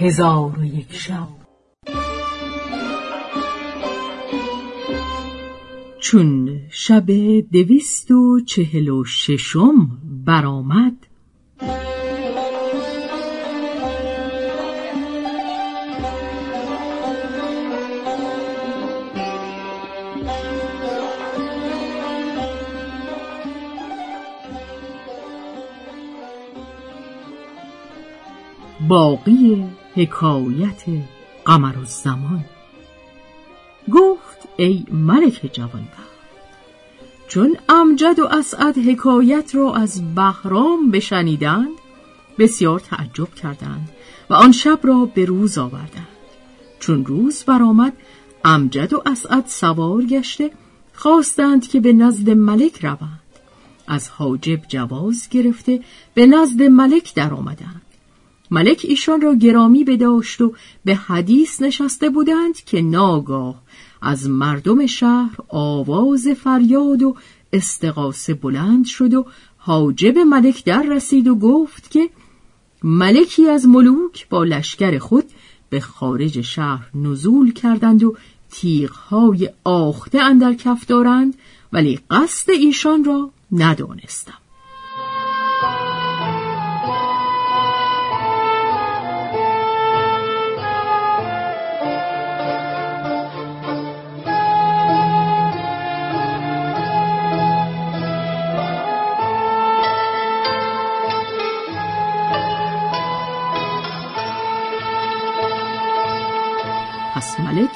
هزار و یک شب. چون شب دویست و چهل و ششم برآمد باقی حکایت قمر الزمان گفت ای ملک جوانبخت چون امجد و اسعد حکایت را از بهرام بشنیدند بسیار تعجب کردند و آن شب را به روز آوردند. چون روز برآمد امجد و اسعد سوار گشته خواستند که به نزد ملک روند. از حاجب جواز گرفته به نزد ملک درآمدند. ملک ایشان را گرامی بداشت و به حدیث نشسته بودند که ناگاه از مردم شهر آواز فریاد و استقاسه بلند شد و حاجب ملک در رسید و گفت که ملکی از ملوک با لشکر خود به خارج شهر نزول کردند و تیغهای آخته اندر کف دارند ولی قصد ایشان را ندانستم. ملک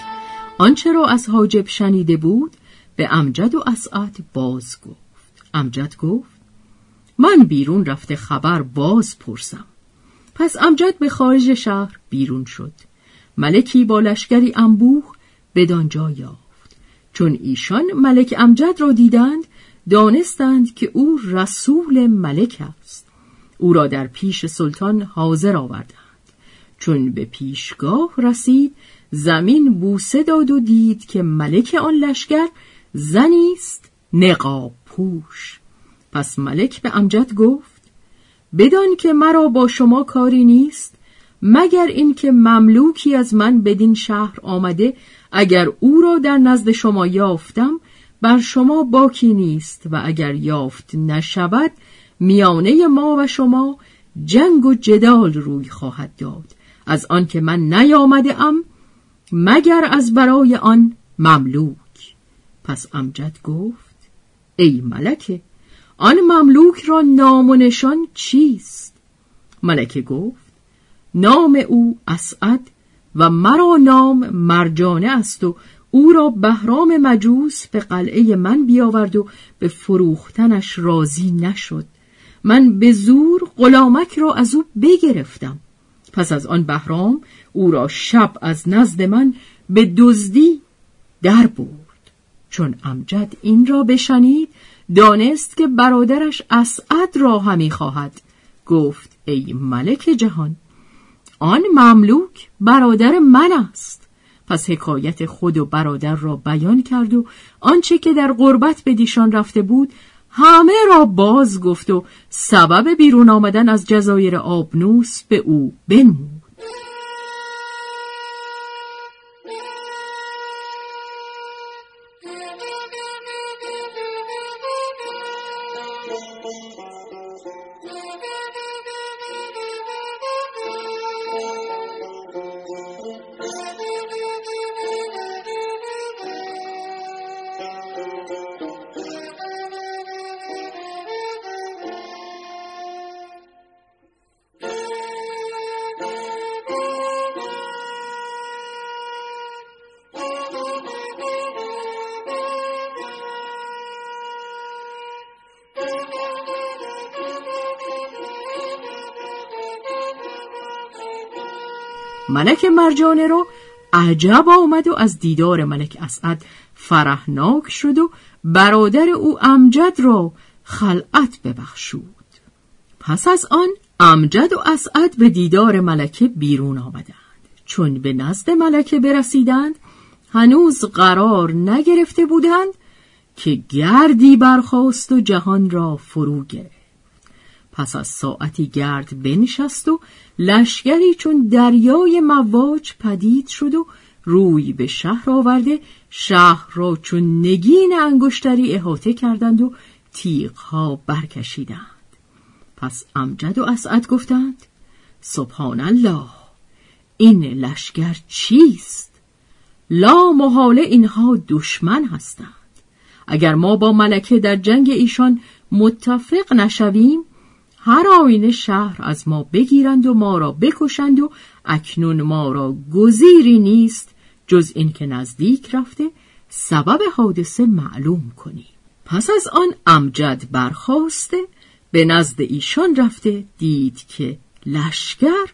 آنچه را از حاجب شنیده بود به امجد و اسعد باز گفت. امجد گفت من بیرون رفته خبر باز پرسم. پس امجد به خارج شهر بیرون شد. ملکی با لشکری انبوه بدانجا یافت. چون ایشان ملک امجد را دیدند دانستند که او رسول ملک است. او را در پیش سلطان حاضر آوردند. چون به پیشگاه رسید زمین بوسه داد و دید که ملک آن لشکر زنی است نقاب پوش پس ملک به امجد گفت بدان که مرا با شما کاری نیست مگر اینکه مملوکی از من بدین شهر آمده اگر او را در نزد شما یافتم بر شما باکی نیست و اگر یافت نشود میانه ما و شما جنگ و جدال روی خواهد داد. از آنکه من نیامده ام مگر از برای آن مملوک؟ پس امجد گفت ای ملکه آن مملوک را نام و نشان چیست؟ ملکه گفت نام او اسعد و مرا نام مرجانه است و او را بهرام مجوس به قلعه من بیاورد و به فروختنش راضی نشد. من به زور غلامک را از او بگرفتم. پس از آن بهرام او را شب از نزد من به دزدی در برد. چون امجد این را بشنید دانست که برادرش اسعد را همی خواهد. گفت ای ملک جهان آن مملوک برادر من است. پس حکایت خود و برادر را بیان کرد و آنچه که در غربت به دیشان رفته بود همه را باز گفت و سبب بیرون آمدن از جزایر آبنوس به او بنمود. ملک مرجانه رو عجب آمد و از دیدار ملک اسعد فرحناک شد و برادر او امجد را خلعت ببخشود. پس از آن امجد و اسعد به دیدار ملکه بیرون آمدند. چون به نزد ملکه برسیدند هنوز قرار نگرفته بودند که گردی برخاست و جهان را فرو گرفت. پس از ساعتی گرد بنشست و لشگری چون دریای مواج پدید شد و روی به شهر آورده شهر را چون نگین انگشتری احاطه کردند و تیغها برکشیدند. پس امجد و اسعد گفتند سبحان الله این لشگر چیست؟ لا محاله اینها دشمن هستند. اگر ما با ملکه در جنگ ایشان متفق نشویم هر آینه شهر از ما بگیرند و ما را بکشند و اکنون ما را گزیری نیست جز اینکه نزدیک رفته سبب حادثه معلوم کنیم. پس از آن امجد برخواسته به نزد ایشان رفته دید که لشکر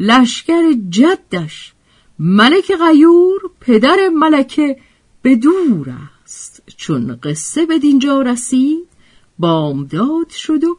لشکر جدش ملک غیور پدر ملکه به دور است. چون قصه به دینجا رسید بامداد شد و